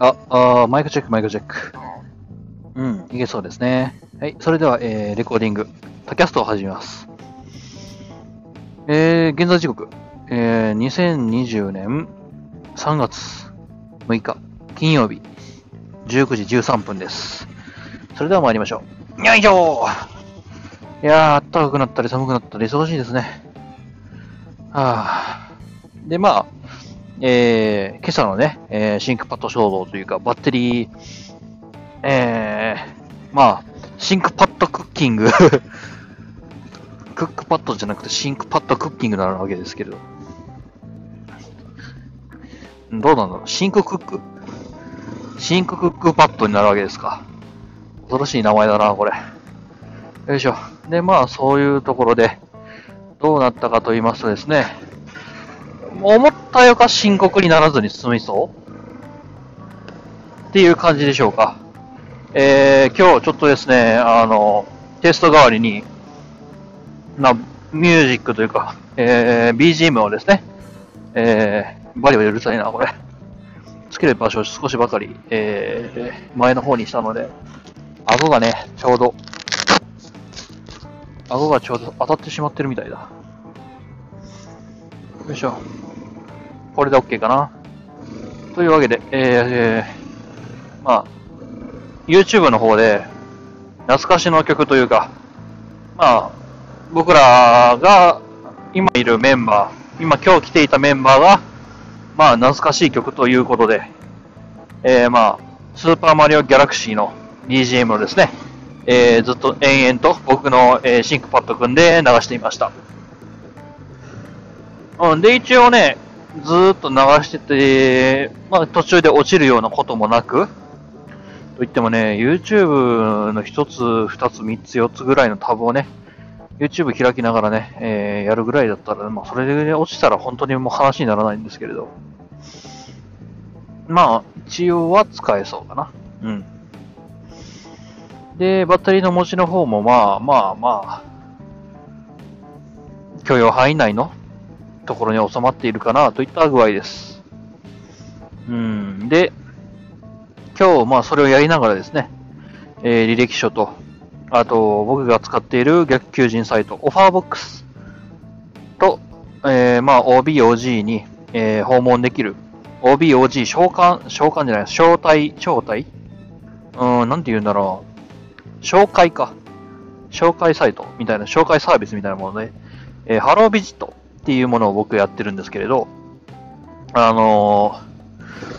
あ、あーマイクチェック、マイクチェック。うん、いけそうですね。はい、それでは、えー、レコーディング、 tacast を始めます。えー、現在時刻、えー、2020年3月6日、金曜日、19時13分です。それでは参りましょう。よいしょいやー、暖かくなったり寒くなったり忙しいですね。はぁ。で、まあ、えー、今朝のね、えー ThinkPad 騒動というか、バッテリー、えー、まあ、 ThinkPad クッキング、クックパッドじゃなくて ThinkPad クッキングなるわけですけど。どうなんだろう？シンククック？シンククックパッドになるわけですか。恐ろしい名前だな、これ。よいしょ。で、まあ、そういうところで、どうなったかと言いますとですね、思ったよか深刻にならずに進みそう？っていう感じでしょうか。えー、今日ちょっとですね、あの、テスト代わりに、な、ミュージックというか、えー、BGM をですね、えー、バリバリうるさいな、これ。つける場所を少しばかり、えー、前の方にしたので、顎がね、ちょうど、顎がちょうど当たってしまってるみたいだ。よいしょ。これで OK かな。というわけで、えー、えーまあ、YouTube の方で、懐かしの曲というか、まあ、僕らが今いるメンバー、今今日来ていたメンバーが、まあ、懐かしい曲ということで、えー、まあ、スーパーマリオギャラクシーの BGM をですね、えー、ずっと延々と僕の、えーシンクパッド組んで流していました。うん、で、一応ね、ずーっと流してて、まあ途中で落ちるようなこともなく、といってもね、YouTube の一つ、二つ、三つ、四つぐらいのタブをね、YouTube 開きながらね、えーやるぐらいだったら、まあそれで落ちたら本当にもう話にならないんですけれど、まあ一応は使えそうかな。うん。で、バッテリーの持ちの方もまあまあまあ、許容範囲内のところに収まっているかなといった具合です。うん。で、今日、まあそれをやりながらですね、えー履歴書と、あと僕が使っている逆求人サイト、オファーボックスと、えーまあ OBOG に、えー訪問できる OBOG 召喚、召喚じゃない、招待、招待？うん、なんて言うんだろう。紹介か。紹介サイトみたいな、紹介サービスみたいなもので、えーハロービジットっていうものを僕やってるんですけれど、あのー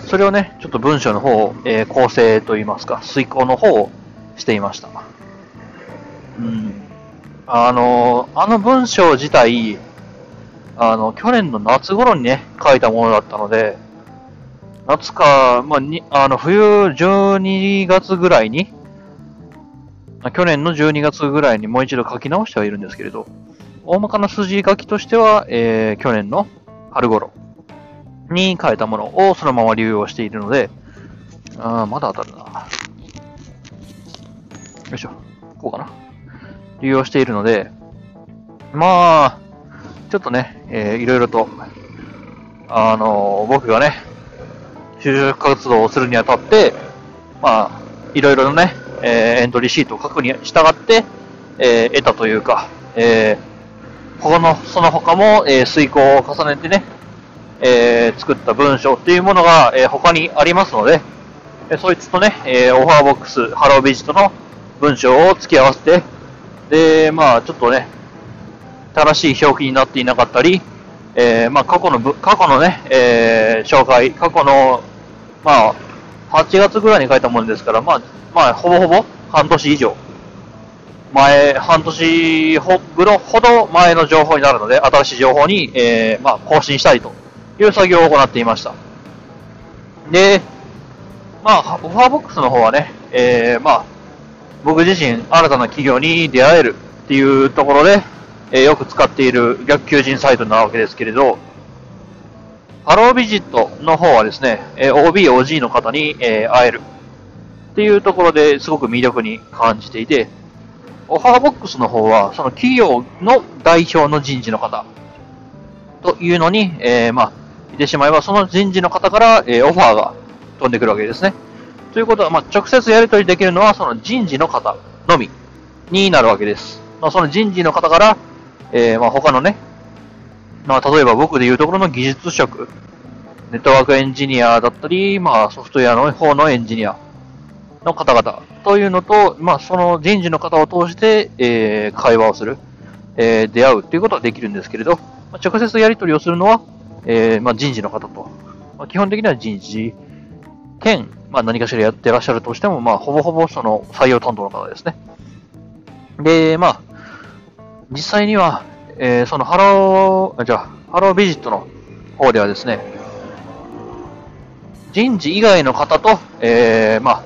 それをね、ちょっと文章の方を、えー構成といいますか、遂行の方をしていました。うん。あのーあの文章自体、あの、去年の夏頃にね、書いたものだったので、夏か、まあ、に、あの、冬12月ぐらいに、去年の12月ぐらいにもう一度書き直してはいるんですけれど、大まかな筋書きとしては、えー去年の春頃に書いたものをそのまま流用しているので、あまだ当たるな。よいしょ。こうかな。流用しているので、まあ、ちょっとね、えーいろいろと、あのー僕がね、就職活動をするにあたって、まあ、いろいろなね、えーエントリーシートを書くに従って、えー得たというか、えー他の、その他も、えー遂行を重ねてね、えー作った文章っていうものが、えー他にありますので、えそいつとね、え OfferBox、ハロービジットの文章を付き合わせて、で、まあ、ちょっとね、正しい表記になっていなかったり、えまあ、過去の、過去のね、え紹介、過去の、まあ、8月ぐらいに書いたものですから、まあ、まあ、ほぼほぼ半年以上、前、半年ほぐろほど前の情報になるので、新しい情報に、えーまあ、更新したりという作業を行っていました。で、まあ、オファーボックスの方はね、えーまあ、僕自身新たな企業に出会えるっていうところで、えーよく使っている逆求人サイトなわけですけれど、ハロービジットの方はですね、えー OB、OG の方に、えー会えるっていうところですごく魅力に感じていて、オファーボックスの方は、その企業の代表の人事の方というのに、えーまあ、言ってしまえば、その人事の方から、えーオファーが飛んでくるわけですね。ということは、まあ、直接やり取りできるのは、その人事の方のみになるわけです。まあ、その人事の方から、えー、まあ、他のね、まあ、例えば僕でいうところの技術職、ネットワークエンジニアだったり、まあ、ソフトウェアの方のエンジニアの方々というのと、まあ、その人事の方を通して、えー、会話をする、えー、出会うということはできるんですけれど、まあ、直接やり取りをするのは、えー、まあ、人事の方と、まあ、基本的には人事兼、まあ、何かしらやってらっしゃるとしても、まあ、ほぼほぼその採用担当の方ですね。で、まあ、実際には、えー、そのハロー、じゃあ、ハロービジットの方ではですね、人事以外の方と、えー、まあ、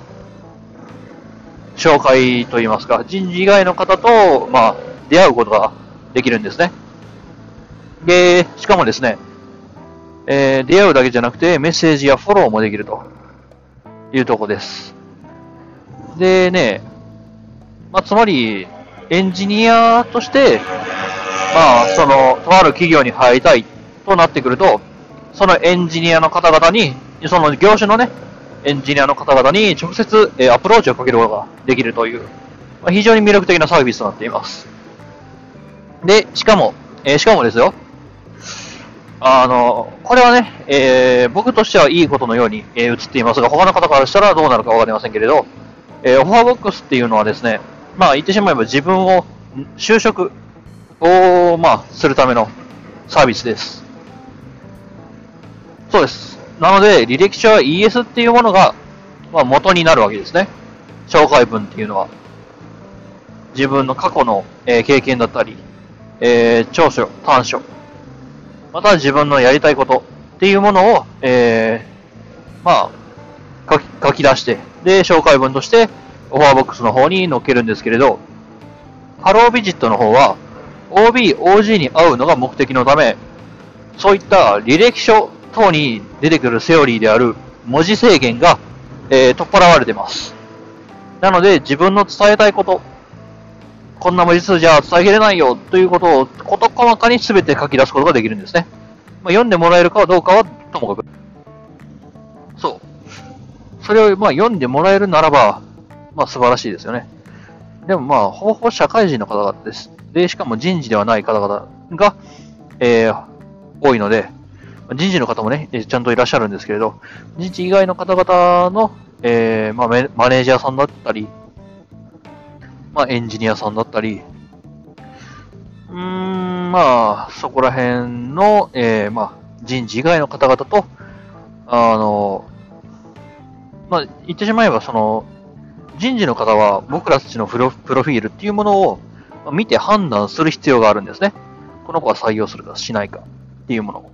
紹介といいますか、人事以外の方と、まあ、出会うことができるんですね。で、しかもですね、えー、出会うだけじゃなくて、メッセージやフォローもできるというとこです。でね、まあ、つまり、エンジニアとして、まあ、その、とある企業に入りたいとなってくると、そのエンジニアの方々に、その業種のね、エンジニアの方々に直接、えアプローチをかけることができるという、まあ、非常に魅力的なサービスとなっています。で、しかも、えー、しかもですよ、あの、これはね、えー、僕としてはいいことのように、えー、映っていますが、他の方からしたらどうなるかわかりませんけれど、えー、オファーボックスっていうのはですね、まあ言ってしまえば自分を、就職を、まあ、するためのサービスです。そうです。なので、履歴書は ES っていうものが、まあ、元になるわけですね。紹介文っていうのは。自分の過去の、えー、経験だったり、えー、長所、短所、また自分のやりたいことっていうものを、えー、まあ、書き書き出して、で、紹介文として、オファーボックスの方に載っけるんですけれど、ハロービジットの方は、OB、OG に会うのが目的のため、そういった履歴書等に出てくるセオリーである文字制限が、えー、取っ払われてます。なので、自分の伝えたいこと、こんな文字数じゃ伝えきれないよということを事細かに全て書き出すことができるんですね。まあ、読んでもらえるかどうかはともかく。そう。それをまあ読んでもらえるならば、まあ素晴らしいですよね。でもまあ、ほぼほぼ社会人の方々です。で、しかも人事ではない方々が、えー、多いので、人事の方もね、ちゃんといらっしゃるんですけれど、人事以外の方々の、えー、まあ、マネージャーさんだったり、まあ、エンジニアさんだったり、うーん、まあ、そこら辺の、えー、まあ、人事以外の方々と、あの、まあ、言ってしまえば、その、人事の方は僕らたちのプロフィールっていうものを見て判断する必要があるんですね。この子は採用するかしないかっていうものを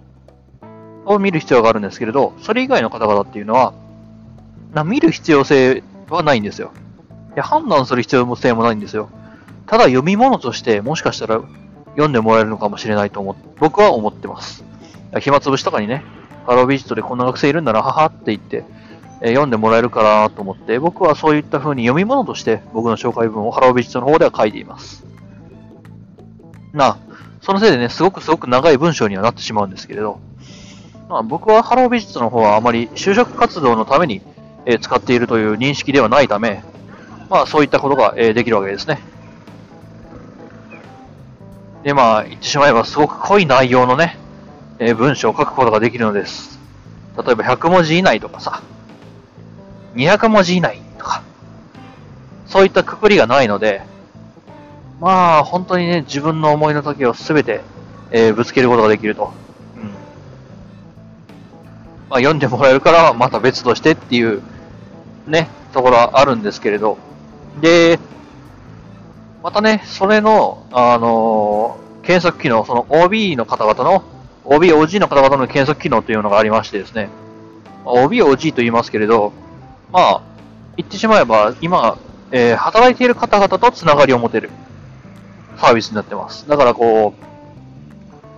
を見る必要があるんですけれど、それ以外の方々っていうのは、な見る必要性はないんですよ。いや判断する必要性もないんですよ。ただ読み物としてもしかしたら読んでもらえるのかもしれないと思僕は思ってます。暇つぶしとかにね、ハロービジットでこんな学生いるんだな、ははって言って、え読んでもらえるかなと思って、僕はそういった風に読み物として僕の紹介文をハロービジットの方では書いています。なあ、そのせいでね、すごくすごく長い文章にはなってしまうんですけれど、まあ、僕はハロービジットの方はあまり就職活動のために、え使っているという認識ではないため、まあそういったことが、えできるわけですね。で、まあ言ってしまえばすごく濃い内容のね、え文章を書くことができるのです。例えば100文字以内とかさ、200文字以内とか、そういったくくりがないので、まあ、本当にね、自分の思いの時をすべて、え、ぶつけることができると。まあ、読んでもらえるからまた別としてっていう、ね、ところはあるんですけれど。で、またね、それの、あのー、検索機能、その OB の方々の、OB、OG の方々の検索機能というのがありましてですね、ま OB、OG と言いますけれど、まあ、言ってしまえば、今、えー、働いている方々とつながりを持てるサービスになってます。だからこう、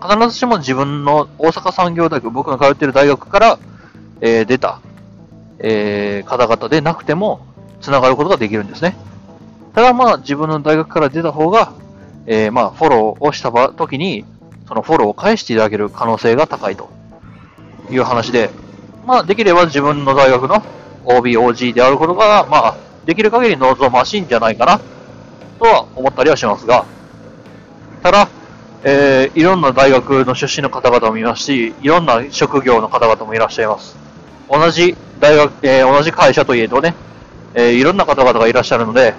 必ずしも自分の大阪産業大学、僕が通っている大学から、えー、出た、えー、方々でなくても、つながることができるんですね。ただまあ、自分の大学から出た方が、えー、まあ、フォローをした時に、そのフォローを返していただける可能性が高いと。いう話で、まあ、できれば自分の大学の OB、OG であることが、まあ、できる限り望ましいんじゃないかな、とは思ったりはしますが、ただ、えー、いろんな大学の出身の方々もいますし、いろんな職業の方々もいらっしゃいます。同じ大学、えー、同じ会社といえどね、えー、いろんな方々がいらっしゃるので、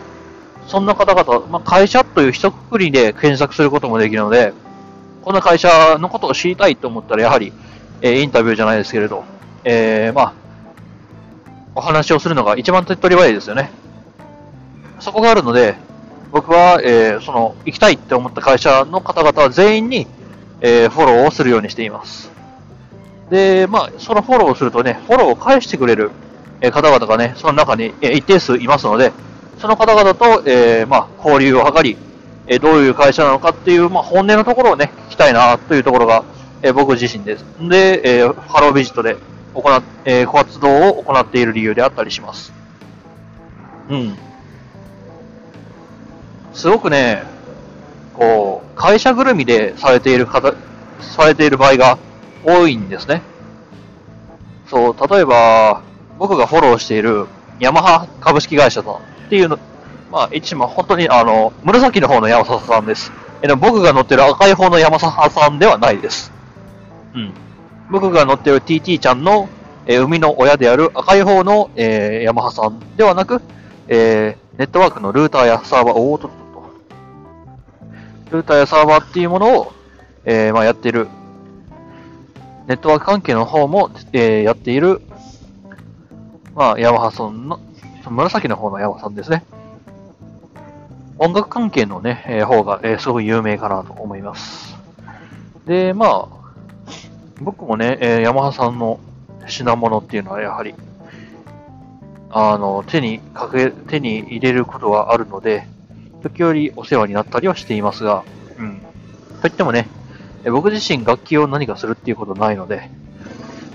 そんな方々、まあ、会社という一括りで検索することもできるので、この会社のことを知りたいと思ったら、やはり、えー、インタビューじゃないですけれど、えー、まあ、お話をするのが一番手っ取り早いですよね。そこがあるので、僕は、えー、その、行きたいって思った会社の方々は全員に、えー、フォローをするようにしています。で、まあ、そのフォローをするとね、フォローを返してくれる、方々がね、その中に、一定数いますので、その方々と、えまあ、交流を図り、えどういう会社なのかっていう、まあ、本音のところをね、聞きたいなというところが、え僕自身です。で、えハロービジットで行っ、え活動を行っている理由であったりします。うん。すごくね、こう、会社ぐるみでされている方、されている場合が多いんですね。そう、例えば、僕がフォローしているヤマハ株式会社さんっていうの、まあ、一番本当にあの、紫の方の山里さんです。えでも僕が乗ってる赤い方の山里さんではないです。うん。僕が乗ってる TT ちゃんの、えー、生みの親である赤い方の、えー、ヤマハさんではなく、えー、ネットワークのルーターやサーバー、おーとっとルーターやサーバーっていうものを、えー、まあ、やっている、ネットワーク関係の方も、えー、やっている、まあ、ヤマハさんの、紫の方のヤマハさんですね。音楽関係のね、えー、方が、えー、すごい有名かなと思います。で、まあ、僕もね、えー、ヤマハさんの品物っていうのはやはり、あの、手にかけ、手に入れることはあるので、時折お世話になったりはしていますが、うん。といってもね、僕自身楽器を何かするっていうことないので、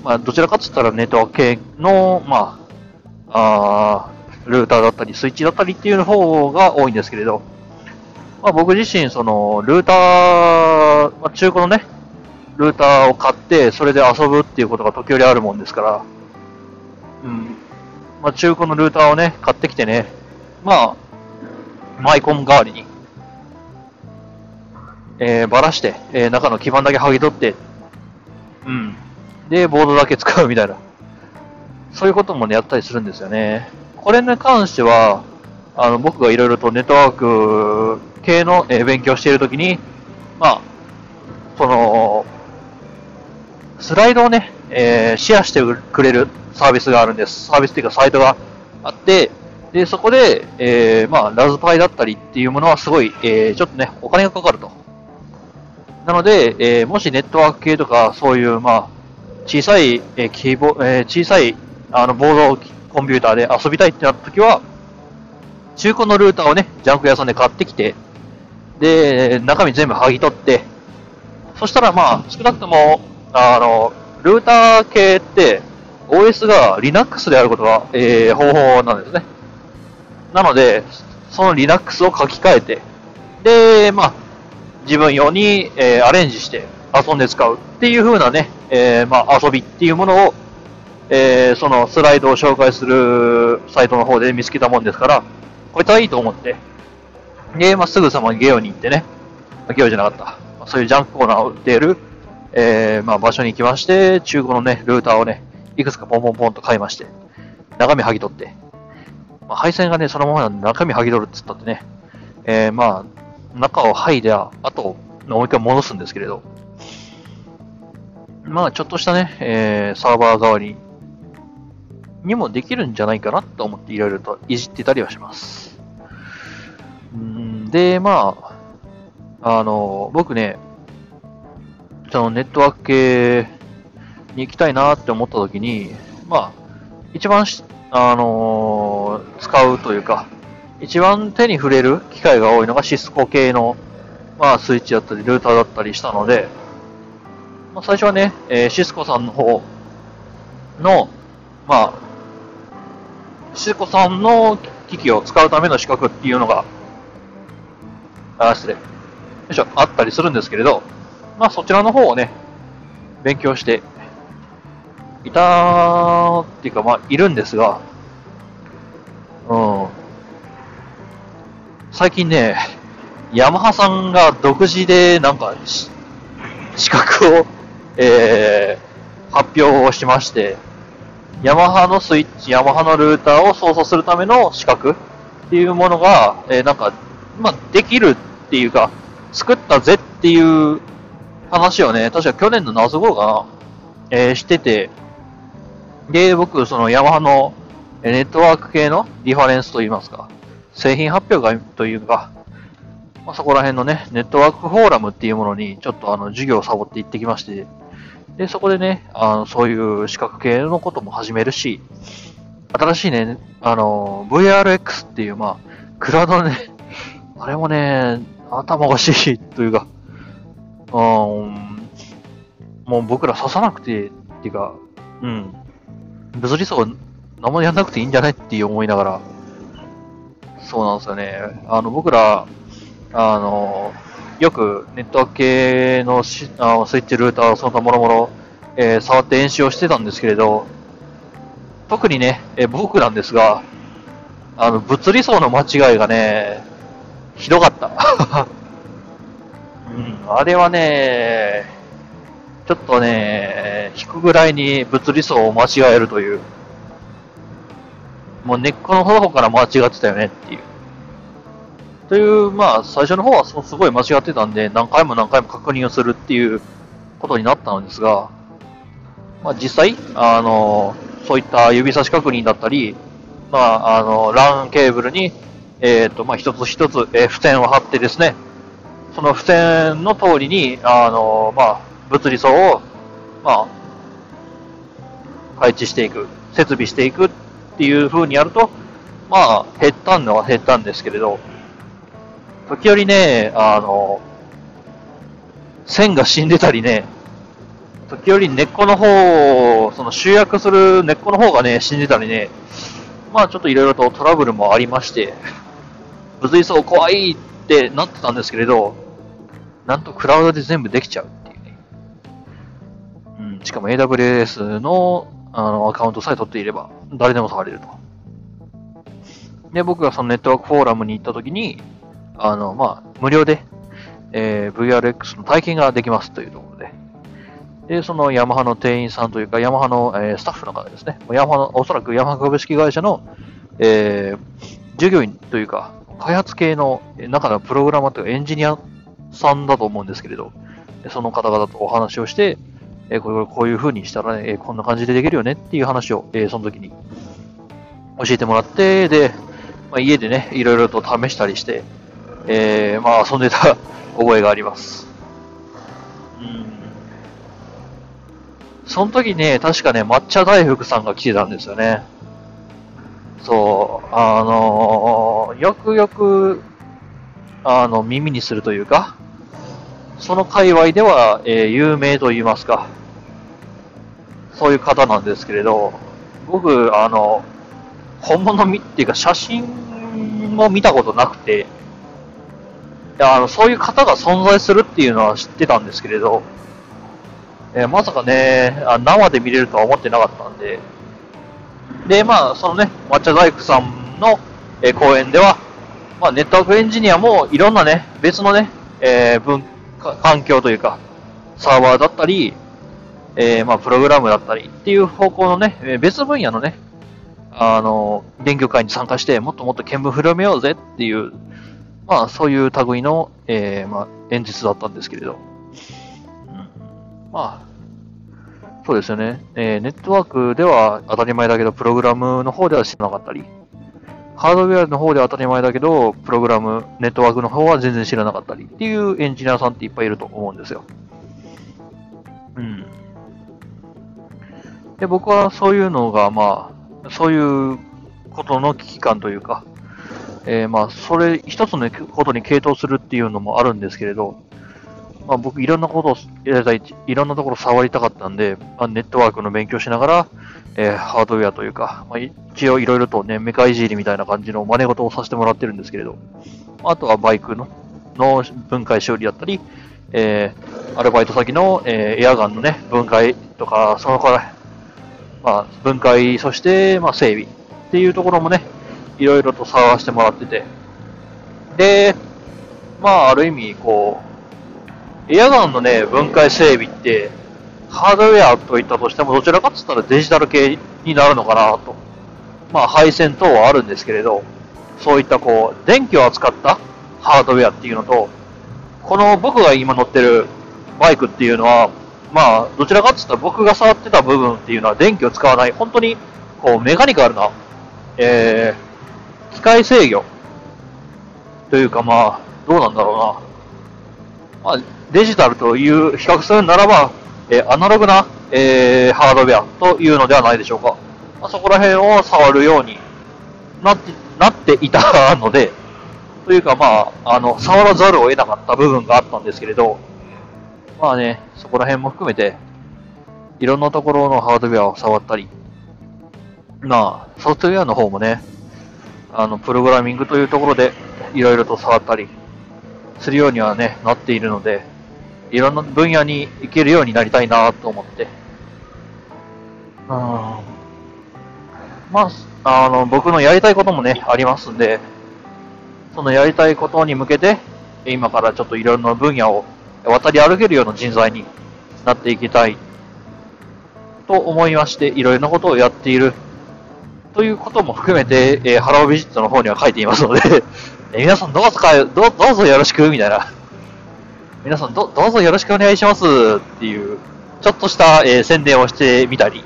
まあ、どちらかっつったらネットワーク系の、まあ、あルーターだったり、スイッチだったりっていう方が多いんですけれど、まあ、僕自身、その、ルーター、まあ、中古のね、ルーターを買って、それで遊ぶっていうことが時折あるもんですから、うん。まあ、中古のルーターをね、買ってきてね、まあ、マイコン代わりに、えー、ばらして、えー、中の基板だけ剥ぎ取って、うん。で、ボードだけ使うみたいな。そういうこともね、やったりするんですよね。これに関しては、あの、僕がいろいろとネットワーク系の、えー、勉強しているときに、まあ、その、スライドをね、えー、シェアしてくれるサービスがあるんです。サービスっていうかサイトがあって、で、そこで、えー、まあ、ラズパイだったりっていうものはすごい、えー、ちょっとね、お金がかかると。なので、えー、もしネットワーク系とか、そういう、まあ、小さい、えー、キーボえー、小さい、あの、ボードコンピューターで遊びたいってなった時は、中古のルーターをね、ジャンク屋さんで買ってきて、で、中身全部剥ぎ取って、そしたらまあ、少なくとも、あの、ルーター系って、OS が Linux であることが、えー、方法なんですね。なので、その Linux を書き換えて、で、まあ、自分用に、えー、アレンジして遊んで使うっていう風なね、えー、まあ、遊びっていうものを、えー、そのスライドを紹介するサイトの方で見つけたもんですから、こいつはいいと思って、で、まあ、すぐさまゲオに行ってね、ゲオじゃなかった、そういうジャンクコーナーを売っている、えー、まあ、場所に行きまして、中古のね、ルーターをね、いくつかポンポンポンと買いまして、中身剥ぎ取って、まあ、配線がね、そのままなんで中身剥ぎ取るって言ったってね、えー、まあ、中を剥いで、あと、もう一回戻すんですけれど、まあ、ちょっとしたね、えー、サーバー代わりにもできるんじゃないかなと思っていろいろといじってたりはします。んで、まあ、あの、僕ね、そのネットワーク系に行きたいなって思った時に、まあ、一番あのー、使うというか、一番手に触れる機会が多いのがシスコ系の、まあ、スイッチだったり、ルーターだったりしたので、まあ、最初はね、えー、シスコさんの方の、まあ、シスコさんの機器を使うための資格っていうのが、あ、失礼。よいしょ、あったりするんですけれど、まあ、そちらの方をね、勉強して、いたーっていうか、まあ、いるんですが、うん。最近ね、ヤマハさんが独自でなんか、資格を、えー、発表をしまして、ヤマハのスイッチ、ヤマハのルーターを操作するための資格っていうものが、えー、なんか、まあ、できるっていうか、作ったぜっていう話をね、確か去年の夏頃かな、えー、してて、で、僕、そのヤマハのネットワーク系のリファレンスといいますか、製品発表会というか、まあ、そこら辺のね、ネットワークフォーラムっていうものにちょっとあの授業をサボって行ってきまして、で、そこでね、あのそういう資格系のことも始めるし、新しいね、あの、VRX っていう、まあ、クラウドのね、あれもね、頭おかしいというか、うん、もう僕ら刺さなくて、っていうか、うん、物理層何もやんなくていいんじゃないって思いながら、そうなんですよね。あの、僕ら、あの、よくネットワーク系のしあのスイッチルーター、その他もろもろ、えー、触って演習をしてたんですけれど、特にね、えー、僕なんですが、あの、物理層の間違いがね、ひどかった。うん、あれはね、ちょっとね、引くぐらいに物理層を間違えるという、もう根っこの方から間違ってたよねっていう。という、まあ、最初の方はすごい間違ってたんで、何回も何回も確認をするっていうことになったのですが、まあ、実際、あの、そういった指差し確認だったり、まあ、あの、LAN ケーブルに、えっ、ー、と、まあ、一つ一つ、えー、付箋を貼ってですね、その付箋の通りに、あの、まあ、物理層を、まあ、配置していく、設備していくっていう風にやると、まあ、減ったのは減ったんですけれど、時折ね、あの、線が死んでたりね、時折根っこの方、その集約する根っこの方がね、死んでたりね、まあちょっといろいろとトラブルもありまして、物理層怖いってなってたんですけれど、なんとクラウドで全部できちゃうっていうね。うん、しかも AWS のあのアカウントさえ取っていれば、誰でも触れると。で、僕がそのネットワークフォーラムに行った時に、あの、まあ、無料で、えー、VRX の体験ができますというところで、で、そのヤマハの店員さんというか、ヤマハの、えー、スタッフの方ですね、ヤマハの、おそらくヤマハ株式会社の、えー、従業員というか、開発系の中のプログラマーというかエンジニアさんだと思うんですけれど、その方々とお話をして、えー、これこういう風にしたらね、え、こんな感じでできるよねっていう話を、え、その時に教えてもらって、で、まあ、家でね、いろいろと試したりして、えー、まあ遊んでた覚えがあります。うん。その時ね、確かね、抹茶大福さんが来てたんですよね。そう、あのー、よくよく、あの、耳にするというか、その界隈では、えー、有名と言いますか、そういう方なんですけれど、僕、あの、本物みっていうか写真も見たことなくて、や、あの、そういう方が存在するっていうのは知ってたんですけれど、えー、まさかね、あ生で見れるとは思ってなかったんで、で、まあ、そのね、抹茶大工さんの、えー、講演では、まあ、ネットワークエンジニアもいろんなね、別のね、えー、文化、環境というか、サーバーだったり、えー、まあ、プログラムだったりっていう方向のね、別分野のね、あの、勉強会に参加して、もっともっと見聞広めようぜっていう、まあ、そういう類の、えー、まあ、演説だったんですけれど。うん、まあ、そうですよね、えー、ネットワークでは当たり前だけど、プログラムの方では知らなかったり、ハードウェアの方では当たり前だけど、プログラム、ネットワークの方は全然知らなかったりっていうエンジニアさんっていっぱいいると思うんですよ。うん。で、僕はそういうのが、まあ、そういうことの危機感というか、えー、まあ、それ一つのことに傾倒するっていうのもあるんですけれど、まあ、僕いろんなことをい、いろんなところ触りたかったんで、まあ、ネットワークの勉強しながら、えー、ハードウェアというか、まあ、一応いろいろとね、メカいじりみたいな感じの真似事をさせてもらってるんですけれど、あとはバイクのの分解修理だったり、えー、アルバイト先の、えー、エアガンのね、分解とか、そのから、まあ、分解、そして、まあ、整備っていうところもね、いろいろと探わせてもらってて、で、まあ、ある意味、こう、エアガンのね、分解整備って、ハードウェアといったとしても、どちらかって言ったらデジタル系になるのかなと。まあ、配線等はあるんですけれど、そういったこう、電気を扱ったハードウェアっていうのと、この僕が今乗ってるバイクっていうのは、まあ、どちらかって言ったら僕が触ってた部分っていうのは電気を使わない、本当にこうメカニカルな、えー、機械制御というかまあ、どうなんだろうな。まあ、デジタルという比較するならば、え、アナログな、えー、ハードウェアというのではないでしょうか。まあ、そこら辺を触るようになってなっていたので、というかまあ、あの、触らざるを得なかった部分があったんですけれど、まあね、そこら辺も含めて、いろんなところのハードウェアを触ったり、まあ、ソフトウェアの方もね、あの、プログラミングというところで、いろいろと触ったり、するようにはね、なっているので、いろんな分野に行けるようになりたいなと思って。うん。まあ、あの、僕のやりたいこともね、ありますんで、そのやりたいことに向けて、今からちょっといろんな分野を渡り歩けるような人材になっていきたいと思いまして、いろいろなことをやっているということも含めて、えー、ハロービジットの方には書いていますのでえ皆さんどうぞかど、どうぞよろしく、みたいな。皆さんど、どうぞよろしくお願いしますっていう、ちょっとした、えー、宣伝をしてみたり。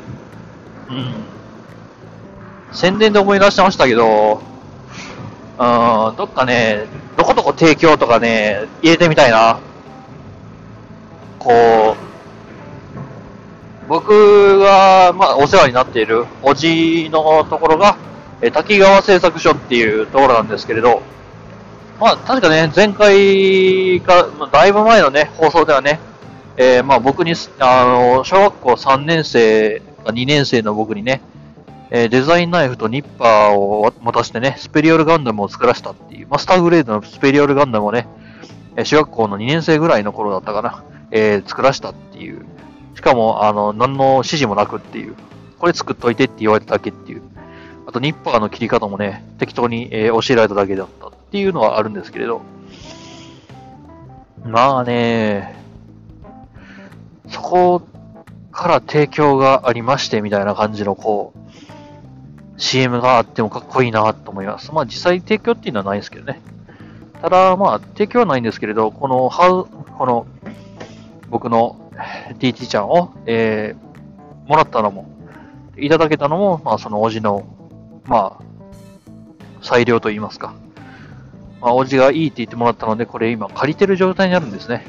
うん。宣伝で思い出してましたけど、うん、どっかね、どこどこ提供とかね、入れてみたいな。こう、僕が、まあ、お世話になっている、おじのところが、え滝川製作所っていうところなんですけれど、まあ、確かね、前回か、まあ、だいぶ前のね、放送ではね、えー、まあ僕に、あの、小学校3年生か2年生の僕にね、えー、デザインナイフとニッパーを持たせてね、スペリオルガンダムを作らせたっていう、マスターグレードのスペリオルガンダムをね、え小学校の2年生ぐらいの頃だったかな。えー、作らしたっていう。しかも、あの、何の指示もなくっていう。これ作っといてって言われただけっていう。あと、ニッパーの切り方もね、適当に、えー、教えられただけだったっていうのはあるんですけれど。まあね、そこから提供がありましてみたいな感じのこう、CM があってもかっこいいなと思います。まあ実際提供っていうのはないですけどね。ただまあ提供はないんですけれど、この、この僕の DT ちゃんを、えー、もらったのも、いただけたのも、まあ、そのおじの、まあ、裁量と言いますか。まあ、おじがいいって言ってもらったので、これ今借りてる状態にあるんですね。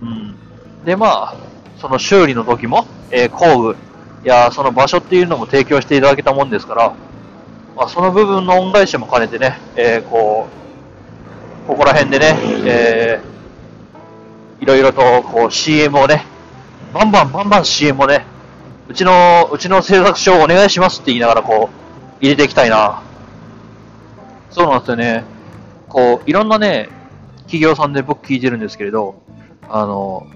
うん。で、まあ、その修理の時も、えー、工具やその場所っていうのも提供していただけたもんですから、まあ、その部分の恩返しも兼ねてね、えー、こう、ここら辺でね、えー、いろいろとこう CM をね、バンバンバンバン CM をね、うちの、うちの制作所をお願いしますって言いながらこう、入れていきたいな。そうなんですよね。こう、いろんなね、企業さんで僕聞いてるんですけれど、あの、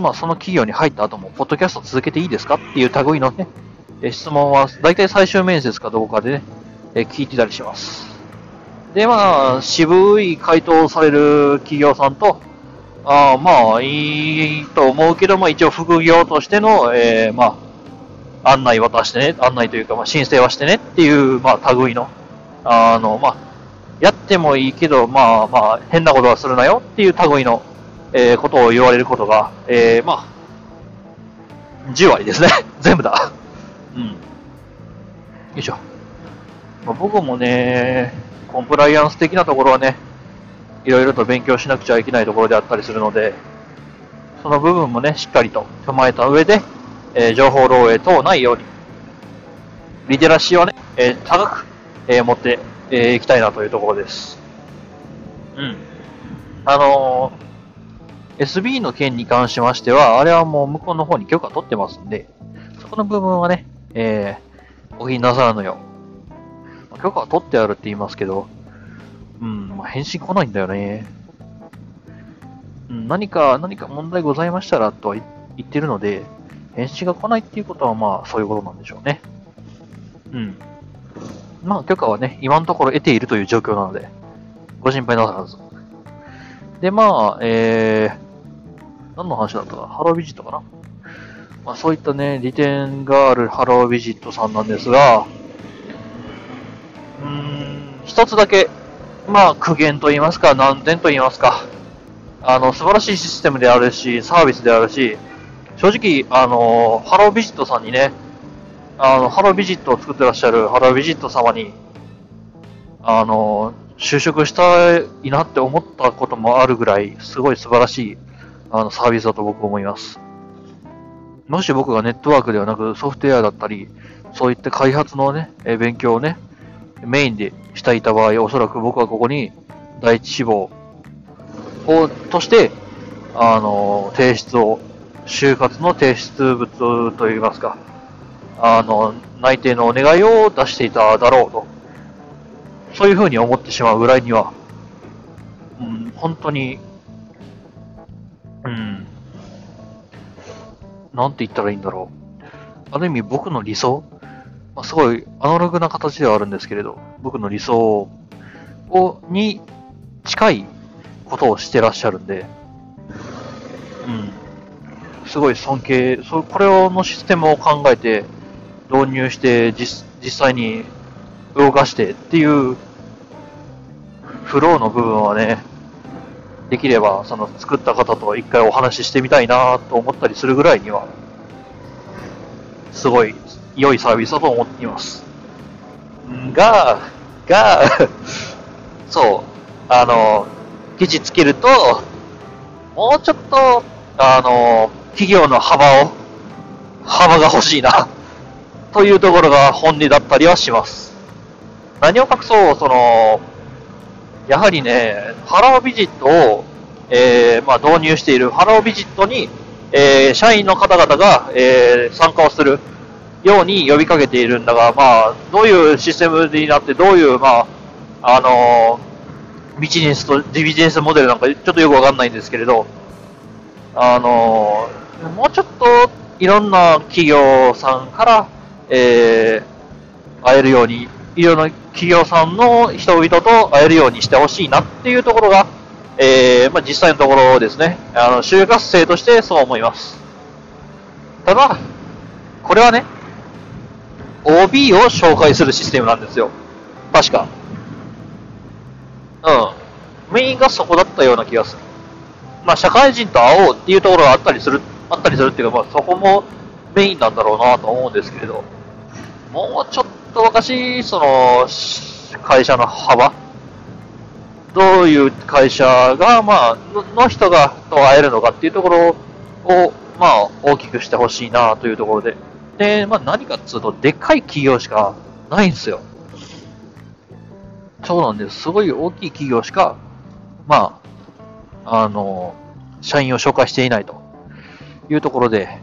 まあ、その企業に入った後も、ポッドキャスト続けていいですか？っていう類のね、質問は、大体最終面接かどうかでね、聞いてたりします。で、まあ、渋い回答をされる企業さんと、あまあ、いいと思うけど、まあ一応副業としての、えー、まあ、案内渡してね、案内というか、まあ申請はしてねっていう、まあ類の、あの、まあ、やってもいいけど、まあまあ、変なことはするなよっていう類の、えー、ことを言われることが、えー、まあ、10割ですね。全部だ。うん。よいしょ。まあ、僕もね、コンプライアンス的なところはね、いろいろと勉強しなくちゃいけないところであったりするので、その部分もね、しっかりと踏まえた上で、えー、情報漏洩等ないように、リテラシーはね、えー、高く、えー、持って、えー、きたいなというところです。うん。あのー、SB の件に関しましては、あれはもう向こうの方に許可取ってますんで、そこの部分はね、えー、お気になさらぬよう。許可は取ってあるって言いますけど、うん、まあ、返信来ないんだよね。うん、何か、何か問題ございましたらとは言ってるので、返信が来ないっていうことはまあそういうことなんでしょうね。うん。まあ許可はね、今のところ得ているという状況なので、ご心配なさらず。で、まあ、えー、何の話だったかハロービジットかな？まあそういったね、利点があるハロービジットさんなんですが、うーん、一つだけ、まあ苦言と言いますか、難点と言いますか、あの、素晴らしいシステムであるし、サービスであるし、正直、あの、ハロービジットさんにね、あの、ハロービジットを作ってらっしゃるハロービジット様に、あの、就職したいなって思ったこともあるぐらい、すごい素晴らしいあのサービスだと僕思います。もし僕がネットワークではなくソフトウェアだったり、そういった開発のね、え勉強をね、メインでしていた場合、おそらく僕はここに第一志望をとして、あの、提出を、就活の提出物といいますか、あの、内定のお願いを出していただろうと。そういうふうに思ってしまうぐらいには、うん、本当に、うん、なんて言ったらいいんだろう。ある意味僕の理想、まあ、すごいアナログな形ではあるんですけれど、僕の理想を、に近いことをしてらっしゃるんで、うん。すごい尊敬、そこれをのシステムを考えて、導入して実、実際に動かしてっていうフローの部分はね、できれば、その作った方と一回お話ししてみたいなと思ったりするぐらいには、すごい良いサービスだと思っています。が、が、そう、あの、記事つけると、もうちょっと、あの、企業の幅を、幅が欲しいな、というところが本音だったりはします。何を隠そう、その、やはりね、ハロービジットを、えー、まあ、導入しているハロービジットに、えー、社員の方々が、えー、参加をするように呼びかけているんだが、まあ、どういうシステムになって、どういう、まあ、あのビジネスと、ビジネスモデルなんかちょっとよくわかんないんですけれど、あのもうちょっといろんな企業さんから、えー、会えるように、いろんな企業さんの人々と会えるようにしてほしいなっていうところが、えー、まあ、実際のところですね、あの、就活生としてそう思います。ただ、これはね、OB を紹介するシステムなんですよ。確か。うん。メインがそこだったような気がする。まあ、社会人と会おうっていうところがあったりする、あったりするっていうか、まあ、そこもメインなんだろうなと思うんですけれど、もうちょっと昔、その、会社の幅どういう会社が、まあ、の人が、と会えるのかっていうところを、まあ、大きくしてほしいなというところで。で、まあ、何かっつうと、でっかい企業しかないんですよ。そうなんです。すごい大きい企業しか、まあ、あの、社員を紹介していないというところで、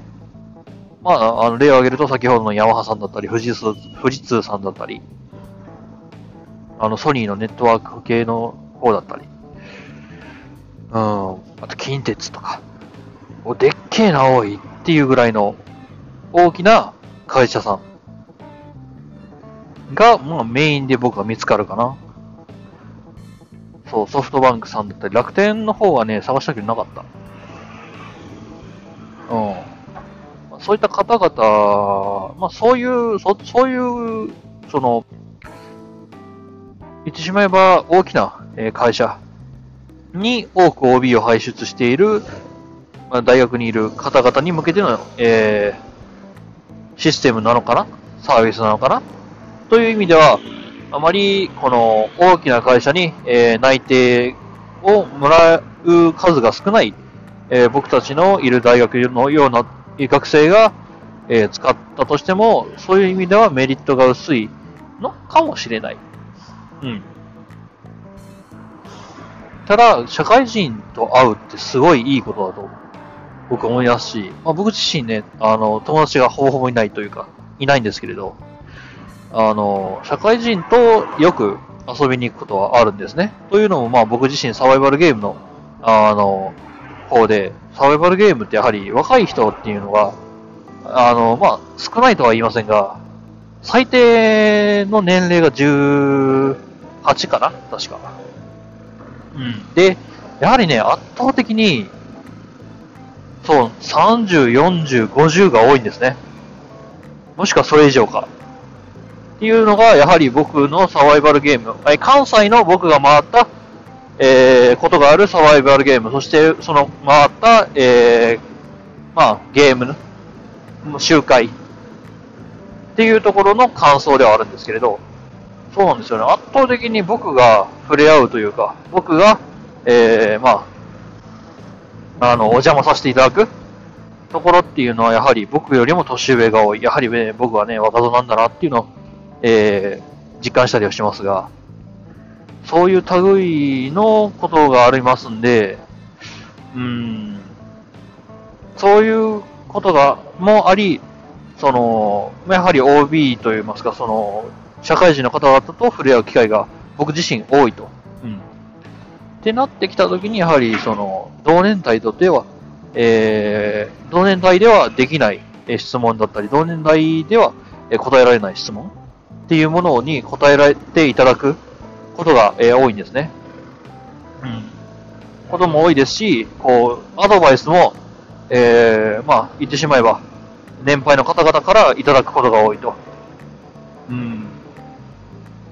まあ、あの例を挙げると先ほどのヤマハさんだったり、富士通富士通さんだったり、あの、ソニーのネットワーク系の方だったり、うん、あと近鉄とか、でっけえな、多いっていうぐらいの大きな会社さんが、まあ、メインで僕は見つかるかな。そう、ソフトバンクさんだったり、楽天の方はね、探したけどなかった。そういった方々、まあそういう、そそういう、その、言ってしまえば大きな会社に多く OB を輩出している、まあ、大学にいる方々に向けての、えー、システムなのかな？サービスなのかな？という意味では、あまりこの大きな会社に、えー、内定をもらう数が少ない、えー、僕たちのいる大学のような学生が、えー、使ったとしても、そういう意味ではメリットが薄いのかもしれない。うん。ただ、社会人と会うってすごいいいことだと僕思いますし、まあ、僕自身ね、あの、友達がほぼほぼいないというか、いないんですけれど、あの、社会人とよく遊びに行くことはあるんですね。というのも、まあ僕自身サバイバルゲームの、あの、方で、サバイバルゲームってやはり若い人っていうのが、あの、まあ、少ないとは言いませんが、最低の年齢が18かな確か。うん。で、やはりね、圧倒的に、そう、30、40、50が多いんですね。もしくはそれ以上か。っていうのが、やはり僕のサバイバルゲーム。関西の僕が回った、えー、ことがあるサバイバルゲーム。そして、その回った、えー、まあ、ゲームの集会。っていうところの感想ではあるんですけれど、そうなんですよね。圧倒的に僕が触れ合うというか、僕が、えー、まあ、あの、お邪魔させていただくところっていうのは、やはり僕よりも年上が多い。やはり、ね、僕はね、若造なんだなっていうのを、えー、実感したりはしますが、そういう類のことがありますんで、うん、そういうことが、もあり、その、やはり OB といいますか、その、社会人の方々と触れ合う機会が僕自身多いと。うん。ってなってきたときに、やはり、その、同年代とでは、えー、同年代ではできない質問だったり、同年代では答えられない質問っていうものに答えられていただくことが、えー、多いんですね。うん。ことも多いですし、こう、アドバイスも、えー、まあ、言ってしまえば、年配の方々からいただくことが多いと。うん。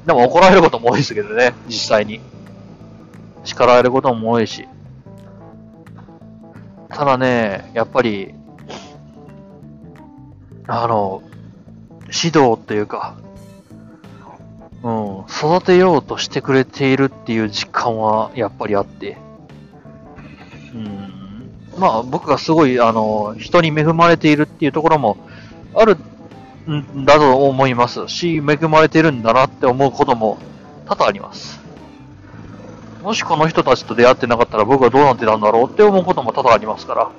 でも怒られることも多いですけどね、実際に。叱られることも多いし。ただね、やっぱり、あの、指導っていうか、うん、育てようとしてくれているっていう実感はやっぱりあって、うん、まあ僕がすごい、あの、人に恵まれているっていうところもあるんだと思いますし、恵まれてるんだなって思うことも多々あります。もしこの人たちと出会ってなかったら僕はどうなってたんだろうって思うことも多々ありますから。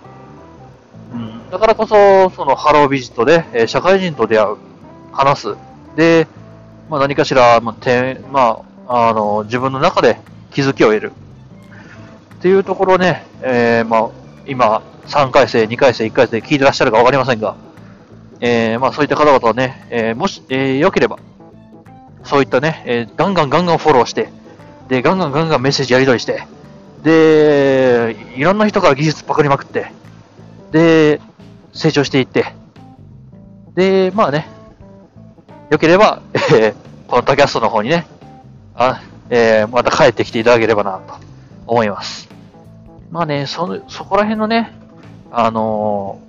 うん、だからこそ、そのハロービジットで、え、社会人と出会う、話す。で、まあ、何かしら、まあてまあ、あの自分の中で気づきを得る。っていうところね、えー、まあ、今、3回生、2回生、1回生聞いてらっしゃるか分かりませんが、えー、まあそういった方々はね、えー、もし、えー、良ければ、そういったね、えー、ガンガンガンガンフォローして、で、ガンガンガンガンメッセージやり取りして、で、いろんな人から技術パクりまくって、で、成長していって、で、まあね、良ければ、えー、この tacast の方にね、あ、えー、また帰ってきていただければなと思います。まあね、そ、そこら辺のね、あの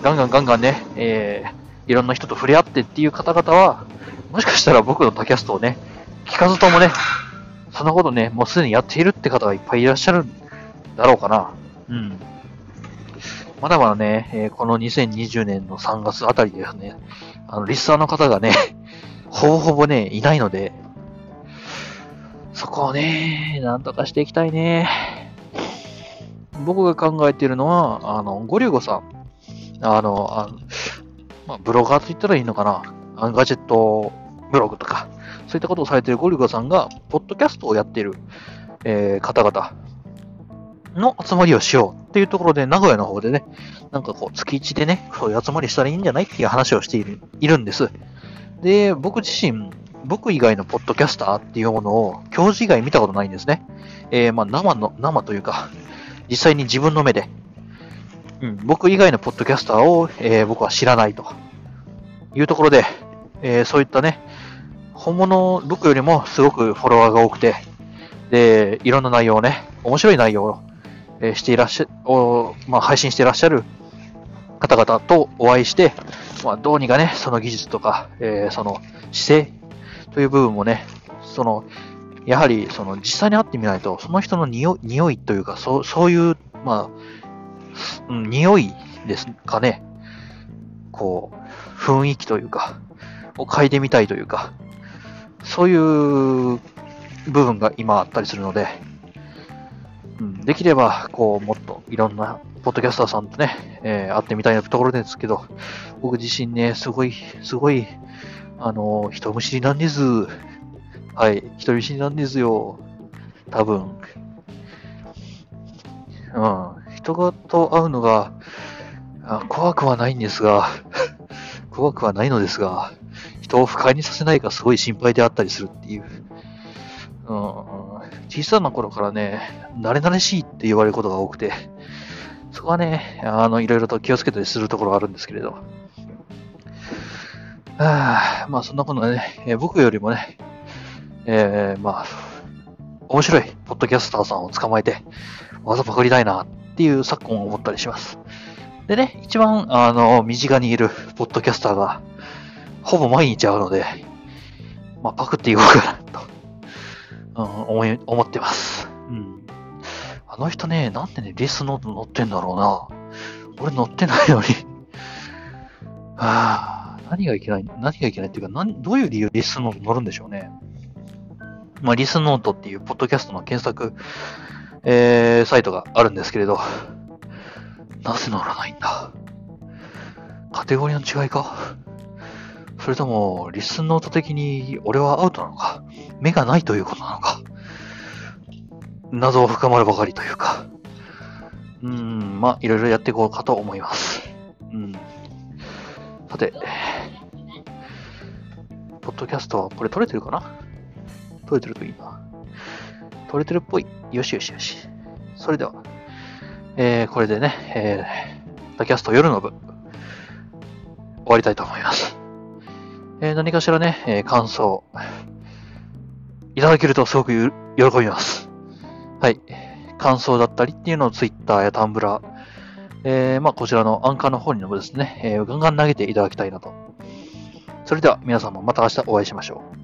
ー、ガンガンガンガンね、えー、いろんな人と触れ合ってっていう方々は、もしかしたら僕の tacast をね、聞かずともね、そんなことね、もうすでにやっているって方がいっぱいいらっしゃるんだろうかな。うん。まだまだね、えー、この2020年の3月あたりですね、あの、リスナーの方がね、ほぼほぼね、いないので、そこをね、なんとかしていきたいね。僕が考えているのは、あの、ゴリュゴさん。あの、あまあ、ブロガーと言ったらいいのかな。ガジェットブログとか、そういったことをされているゴリュゴさんが、ポッドキャストをやっている、えー、方々の集まりをしようっていうところで、名古屋の方でね、なんかこう、月1でね、そういう集まりしたらいいんじゃないっていう話をしているいるんです。で、僕自身、僕以外のポッドキャスターっていうものを、教授以外見たことないんですね。えー、まあ、生の、生というか、実際に自分の目で、うん、僕以外のポッドキャスターを、えー、僕は知らないというところで、えー、そういったね、本物、僕よりもすごくフォロワーが多くて、で、いろんな内容をね、面白い内容を、え、していらっしゃ、おまあ、配信していらっしゃる方々とお会いして、まあ、どうにかね、その技術とか、えー、その姿勢という部分もね、その、やはり、その、実際に会ってみないと、その人の匂匂いというか、そう、そういう、まあ、匂いですかね。こう、雰囲気というか、を嗅いでみたいというか、そういう部分が今あったりするので、うん、できれば、こう、もっといろんなポッドキャスターさんとね、えー、会ってみたいなところですけど、僕自身ね、すごい、すごい、あの、人見知りなんです。はい、人見知りなんですよ。多分。うん。人がと会うのが、あ怖くはないんですが、怖くはないのですが、人を不快にさせないかすごい心配であったりするっていう。うん、小さな頃からね、慣れ慣れしいって言われることが多くて、そこはね、あの、いろいろと気をつけたりするところがあるんですけれど。はあ、まあそんなことでね、え僕よりもね、えー、まあ、面白いポッドキャスターさんを捕まえて、技パクりたいなっていう昨今思ったりします。でね、一番、あの、身近にいるポッドキャスターが、ほぼ毎日会うので、まあ、パクっていこうかな、と、うん、思い、思ってます。うん。あの人ね、なんでね、リスノート乗ってんだろうな。俺乗ってないのに。はあ、何がいけない、何がいけないっていうか、なんどういう理由でリスノート乗るんでしょうね。まあ、リスノートっていうポッドキャストの検索、えー、サイトがあるんですけれど、なぜ乗らないんだカテゴリーの違いかそれとも、リスンノート的に俺はアウトなのか？目がないということなのか？謎を深まるばかりというか。うん、まあ、いろいろやっていこうかと思います。うん。さて、ポッドキャストはこれ撮れてるかな？撮れてるといいな。撮れてるっぽい。よしよしよし。それでは、えー、これでね、えー、キャスト夜の部、終わりたいと思います。えー、何かしらね、えー、感想、いただけるとすごく喜びます。はい。感想だったりっていうのを Twitter や Tumblr、えー、まあこちらのアンカーの方にもですね、えー、ガンガン投げていただきたいなと。それでは皆さんもまた明日お会いしましょう。